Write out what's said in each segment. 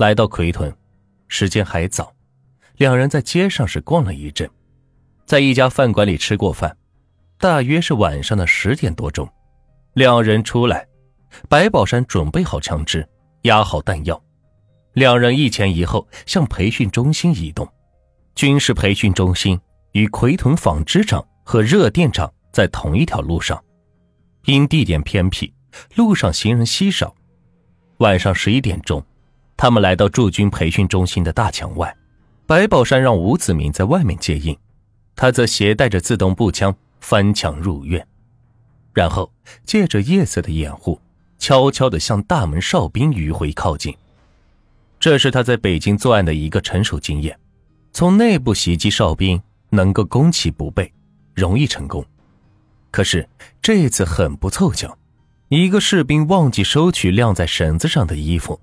来到奎屯，时间还早，两人在街上是逛了一阵，在一家饭馆里吃过饭，大约是晚上的十点多钟，两人出来，白宝山准备好枪支，压好弹药，两人一前一后向培训中心移动。军事培训中心与奎屯纺织厂和热电厂在同一条路上，因地点偏僻，路上行人稀少。晚上十一点钟。他们来到驻军培训中心的大墙外，白宝山让吴子明在外面接应，他则携带着自动步枪翻墙入院，然后借着夜色的掩护，悄悄地向大门哨兵迂回靠近。这是他在北京作案的一个成熟经验，从内部袭击哨兵能够攻其不备，容易成功。可是这次很不凑巧，一个士兵忘记收取晾在绳子上的衣服。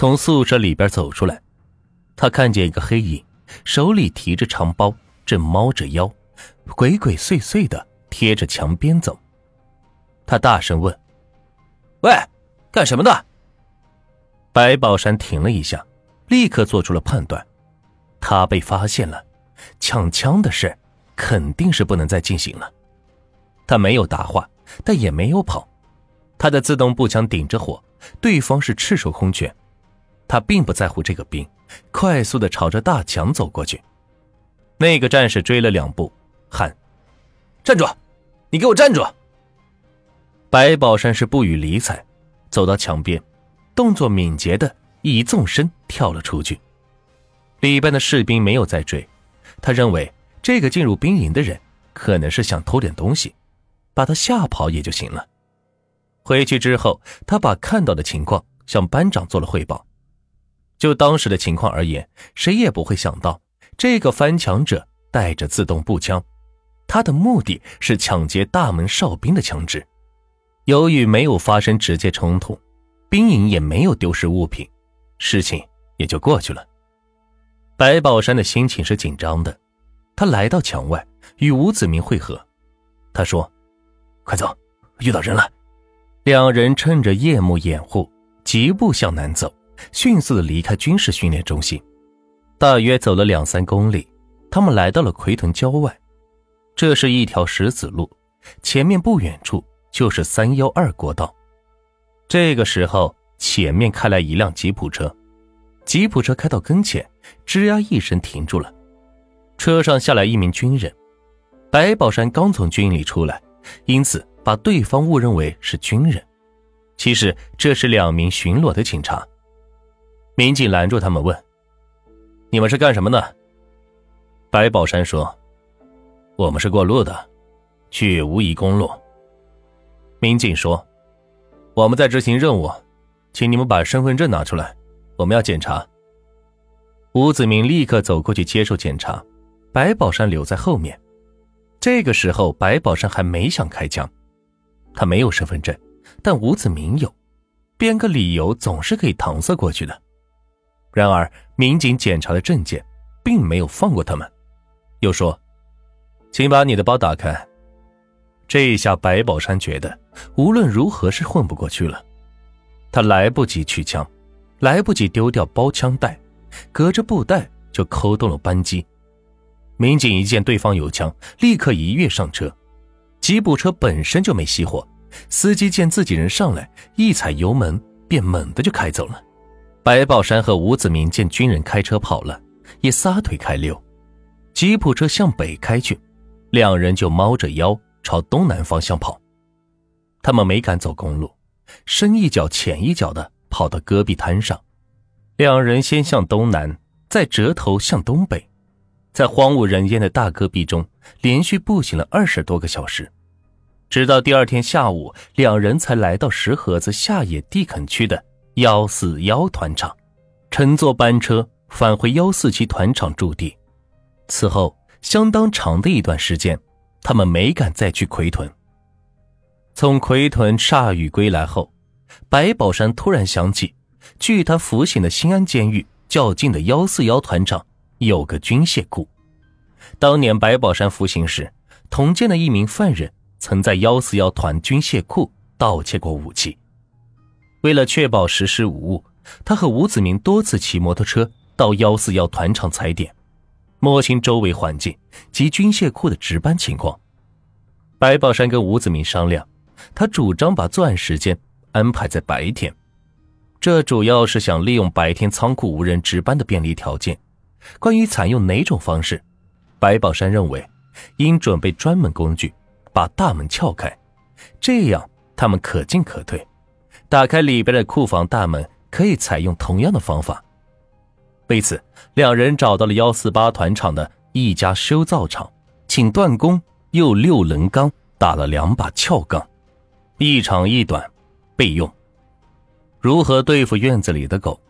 从宿舍里边走出来，他看见一个黑影，手里提着长包，正猫着腰，鬼鬼祟祟的贴着墙边走。他大声问：“喂，干什么的？”白宝山停了一下，立刻做出了判断：他被发现了，抢枪的事肯定是不能再进行了。他没有答话，但也没有跑，他的自动步枪顶着火，对方是赤手空拳。他并不在乎这个兵，快速的朝着大墙走过去。那个战士追了两步，喊：“站住！你给我站住！”白宝山是不予理睬，走到墙边，动作敏捷的一纵身跳了出去。里边的士兵没有再追，他认为这个进入兵营的人可能是想偷点东西，把他吓跑也就行了。回去之后，他把看到的情况向班长做了汇报。就当时的情况而言，谁也不会想到这个翻墙者带着自动步枪，他的目的是抢劫大门哨兵的枪支。由于没有发生直接冲突，兵营也没有丢失物品，事情也就过去了。白宝山的心情是紧张的，他来到墙外与吴子明会合。他说：“快走，遇到人了。”两人趁着夜幕掩护，疾步向南走。迅速的离开军事训练中心，大约走了两三公里，他们来到了奎屯郊外。这是一条石子路，前面不远处就是三幺二国道。这个时候，前面开来一辆吉普车，吉普车开到跟前，吱呀一声停住了。车上下来一名军人，白宝山刚从军营里出来，因此把对方误认为是军人，其实这是两名巡逻的警察。民警拦住他们问：“你们是干什么的？”白宝山说：“我们是过路的，去无疑公路。”民警说：“我们在执行任务，请你们把身份证拿出来，我们要检查。”吴子明立刻走过去接受检查，白宝山留在后面。这个时候，白宝山还没想开枪，他没有身份证，但吴子明有，编个理由总是可以搪塞过去的。然而，民警检查了证件，并没有放过他们，又说：“请把你的包打开。”这一下，白宝山觉得无论如何是混不过去了。他来不及取枪，来不及丢掉包枪带，隔着布袋就扣动了扳机。民警一见对方有枪，立刻一跃上车。吉普车本身就没熄火，司机见自己人上来，一踩油门便猛地就开走了。白宝山和吴子明见军人开车跑了，也撒腿开溜。吉普车向北开去，两人就猫着腰朝东南方向跑。他们没敢走公路，深一脚浅一脚的跑到戈壁滩上。两人先向东南，再折头向东北，在荒无人烟的大戈壁中连续步行了二十多个小时，直到第二天下午，两人才来到石河子下野地垦区的。幺四幺团场，乘坐班车返回幺四七团场驻地。此后相当长的一段时间，他们没敢再去奎屯。从奎屯铩羽归来后，白宝山突然想起，距他服刑的新安监狱较近的幺四幺团场有个军械库。当年白宝山服刑时，同监的一名犯人曾在幺四幺团军械库盗窃过武器。为了确保实施无误，他和吴子明多次骑摩托车到幺四幺团场踩点，摸清周围环境及军械库的值班情况。白宝山跟吴子明商量，他主张把作案时间安排在白天，这主要是想利用白天仓库无人值班的便利条件。关于采用哪种方式，白宝山认为应准备专门工具，把大门撬开，这样他们可进可退。打开里边的库房大门，可以采用同样的方法。为此，两人找到了幺四八团厂的一家修造厂，请断工用六棱钢打了两把撬杠，一长一短，备用。如何对付院子里的狗？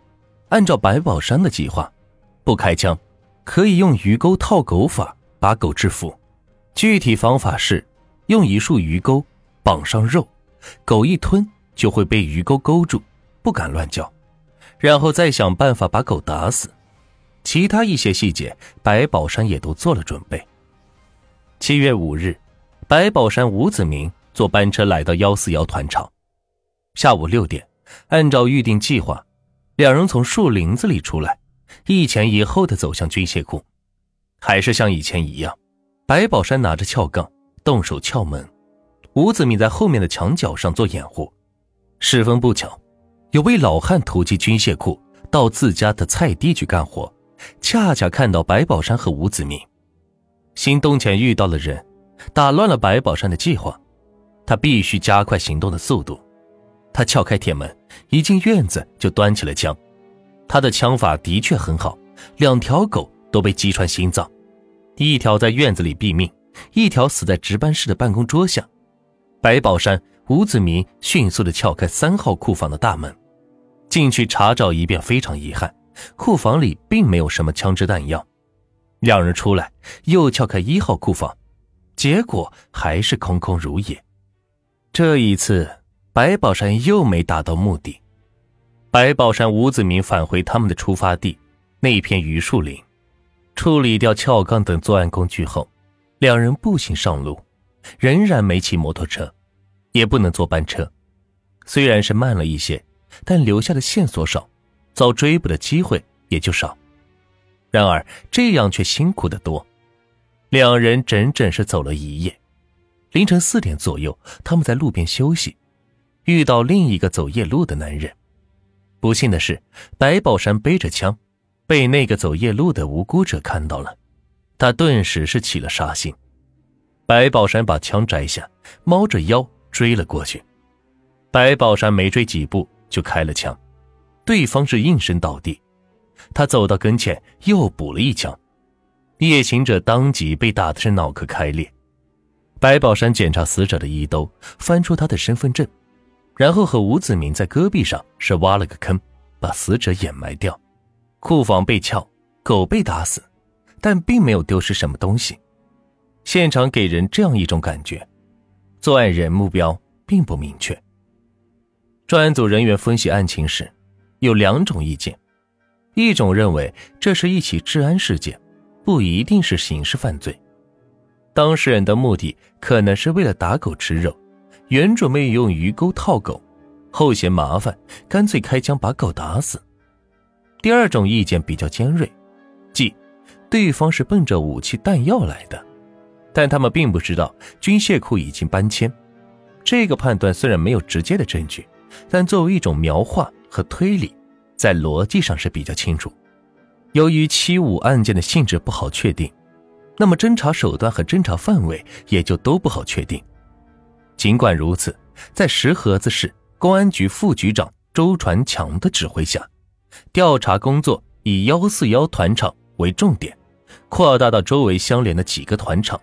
按照白宝山的计划。不开枪，可以用鱼钩套狗法把狗制服。具体方法是用一束鱼钩绑上肉，狗一吞就会被鱼钩勾住，不敢乱叫。然后再想办法把狗打死。其他一些细节，白宝山也都做了准备。七月五日，白宝山、吴子明坐班车来到幺四幺团场。下午六点，按照预定计划，两人从树林子里出来。一前一后的走向军械库，还是像以前一样，白宝山拿着撬杠动手撬门，吴子明在后面的墙角上做掩护。十分不巧，有位老汉突击军械库到自家的菜地去干活，恰恰看到白宝山和吴子明。行动前遇到了人，打乱了白宝山的计划，他必须加快行动的速度。他撬开铁门，一进院子就端起了枪。他的枪法的确很好，两条狗都被击穿心脏，一条在院子里毙命，一条死在值班室的办公桌下。白宝山、吴子明迅速地撬开三号库房的大门，进去查找一遍，非常遗憾，库房里并没有什么枪支弹药。两人出来，又撬开一号库房，结果还是空空如也。这一次，白宝山又没达到目的。白宝山、吴子明返回他们的出发地，那片榆树林，处理掉撬杠等作案工具后，两人步行上路，仍然没骑摩托车，也不能坐班车。虽然是慢了一些，但留下的线索少，遭追捕的机会也就少。然而这样却辛苦得多。两人整整是走了一夜，凌晨四点左右，他们在路边休息，遇到另一个走夜路的男人。不幸的是，白宝山背着枪，被那个走夜路的无辜者看到了，他顿时是起了杀心。白宝山把枪摘下，猫着腰追了过去。白宝山没追几步就开了枪，对方是应声倒地。他走到跟前又补了一枪，夜行者当即被打的是脑壳开裂。白宝山检查死者的衣兜，翻出他的身份证。然后和吴子明在戈壁上是挖了个坑，把死者掩埋掉。库房被撬，狗被打死，但并没有丢失什么东西。现场给人这样一种感觉：作案人目标并不明确。专案组人员分析案情时，有两种意见：一种认为这是一起治安事件，不一定是刑事犯罪，当事人的目的可能是为了打狗吃肉。原准备用鱼钩套狗，后嫌麻烦，干脆开枪把狗打死。第二种意见比较尖锐，即对方是奔着武器弹药来的，但他们并不知道军械库已经搬迁。这个判断虽然没有直接的证据，但作为一种描画和推理，在逻辑上是比较清楚。由于七五案件的性质不好确定，那么侦查手段和侦查范围也就都不好确定。尽管如此，在石河子市公安局副局长周传强的指挥下，调查工作以幺四幺团场为重点，扩大到周围相连的几个团场。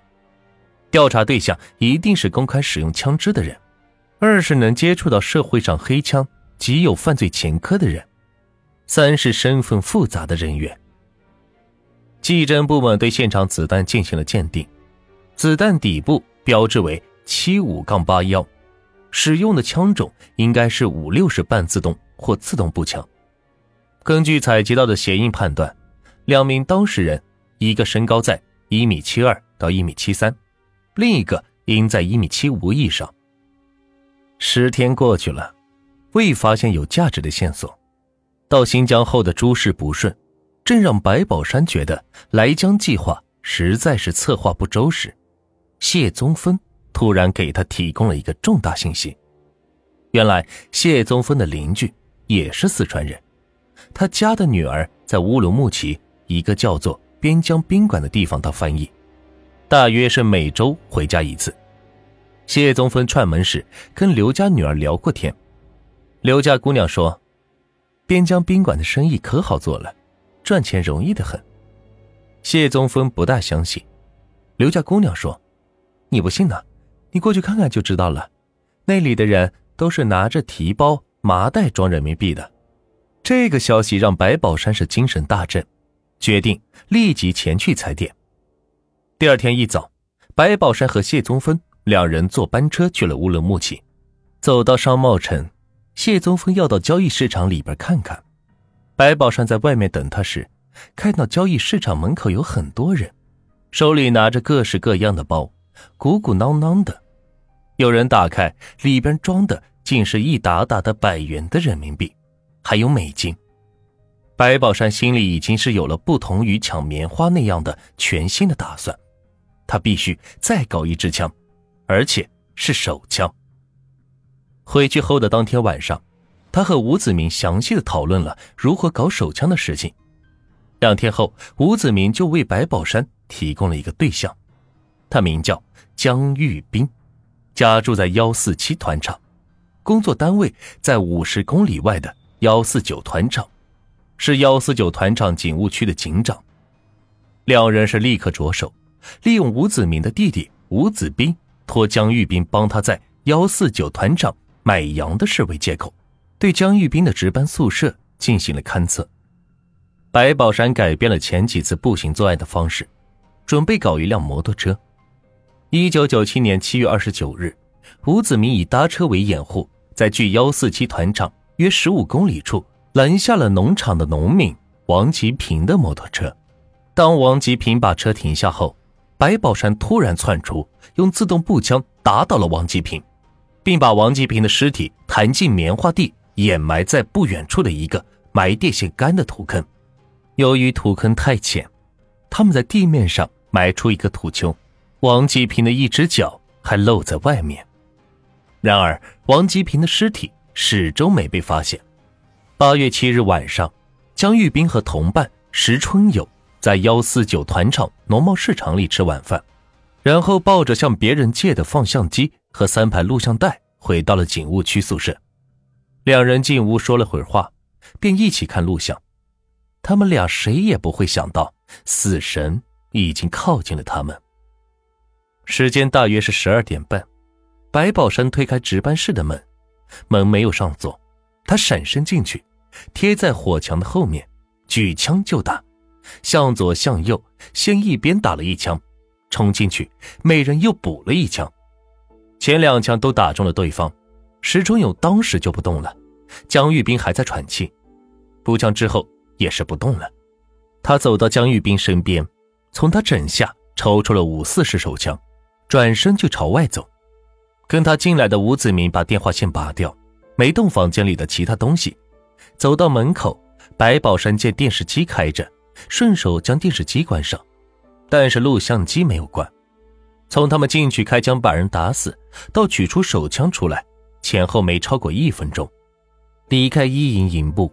调查对象一定是公开使用枪支的人，二是能接触到社会上黑枪及有犯罪前科的人，三是身份复杂的人员。技侦部门对现场子弹进行了鉴定，子弹底部标志为。七五杠八幺，使用的枪种应该是五六式半自动或自动步枪。根据采集到的鞋印判断，两名当事人，一个身高在一米七二到一米七三，另一个应在一米七五以上。十天过去了，未发现有价值的线索。到新疆后的诸事不顺，正让白宝山觉得来疆计划实在是策划不周时，谢宗芬突然给他提供了一个重大信息：原来谢宗芬的邻居也是四川人，他家的女儿在乌鲁木齐一个叫做边疆宾馆的地方当翻译，大约是每周回家一次。谢宗芬串门时跟刘家女儿聊过天，刘家姑娘说。边疆宾馆的生意可好做了，赚钱容易的很。谢宗峰不大相信，刘家姑娘说：“你不信呢？你过去看看就知道了。那里的人都是拿着提包、麻袋装人民币的。”这个消息让白宝山是精神大振，决定立即前去踩点。第二天一早，白宝山和谢宗峰两人坐班车去了乌鲁木齐，走到商贸城。谢宗峰要到交易市场里边看看，白宝山在外面等他时，看到交易市场门口有很多人，手里拿着各式各样的包，鼓鼓囊囊的。有人打开，里边装的竟是一沓沓的百元的人民币，还有美金。白宝山心里已经是有了不同于抢棉花那样的全新的打算，他必须再搞一支枪，而且是手枪。回去后的当天晚上，他和吴子明详细的讨论了如何搞手枪的事情。两天后，吴子明就为白宝山提供了一个对象，他名叫江玉斌，家住在幺四七团场，工作单位在五十公里外的幺四九团场，是幺四九团场警务区的警长。两人是立刻着手，利用吴子明的弟弟吴子斌托江玉斌帮他在幺四九团长。买羊的事为借口，对江玉斌的值班宿舍进行了勘测。白宝山改变了前几次步行作案的方式，准备搞一辆摩托车。一九九七年七月二十九日，吴子明以搭车为掩护，在距幺四七团场约十五公里处拦下了农场的农民王吉平的摩托车。当王吉平把车停下后，白宝山突然窜出，用自动步枪打倒了王吉平。并把王吉平的尸体弹进棉花地，掩埋在不远处的一个埋电线杆的土坑。由于土坑太浅，他们在地面上埋出一个土丘，王吉平的一只脚还露在外面。然而，王吉平的尸体始终没被发现。八月七日晚上，江玉斌和同伴石春友在幺四九团场农贸市场里吃晚饭，然后抱着向别人借的放相机。和三盘录像带回到了警务区宿舍，两人进屋说了会儿话，便一起看录像。他们俩谁也不会想到，死神已经靠近了他们。时间大约是十二点半，白宝山推开值班室的门，门没有上锁，他闪身进去，贴在火墙的后面，举枪就打，向左向右，先一边打了一枪，冲进去，每人又补了一枪。前两枪都打中了对方，石春勇当时就不动了，江玉斌还在喘气，补枪之后也是不动了。他走到江玉斌身边，从他枕下抽出了五四式手枪，转身就朝外走。跟他进来的吴子明把电话线拔掉，没动房间里的其他东西，走到门口，白宝山见电视机开着，顺手将电视机关上，但是录像机没有关。从他们进去开枪把人打死，到取出手枪出来，前后没超过一分钟。离开一营营部，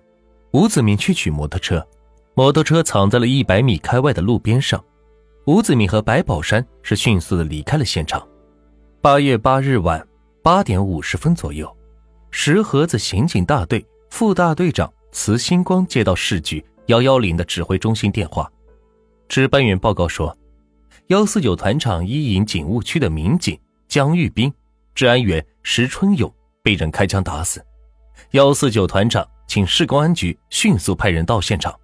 吴子明去取摩托车，摩托车藏在了一百米开外的路边上。吴子明和白宝山是迅速的离开了现场。八月八日晚八点五十分左右，石河子刑警大队副大队长慈星光接到市局幺幺零的指挥中心电话，值班员报告说。幺四九团场一营警务区的民警江玉斌、治安员石春勇被人开枪打死。幺四九团长请市公安局迅速派人到现场。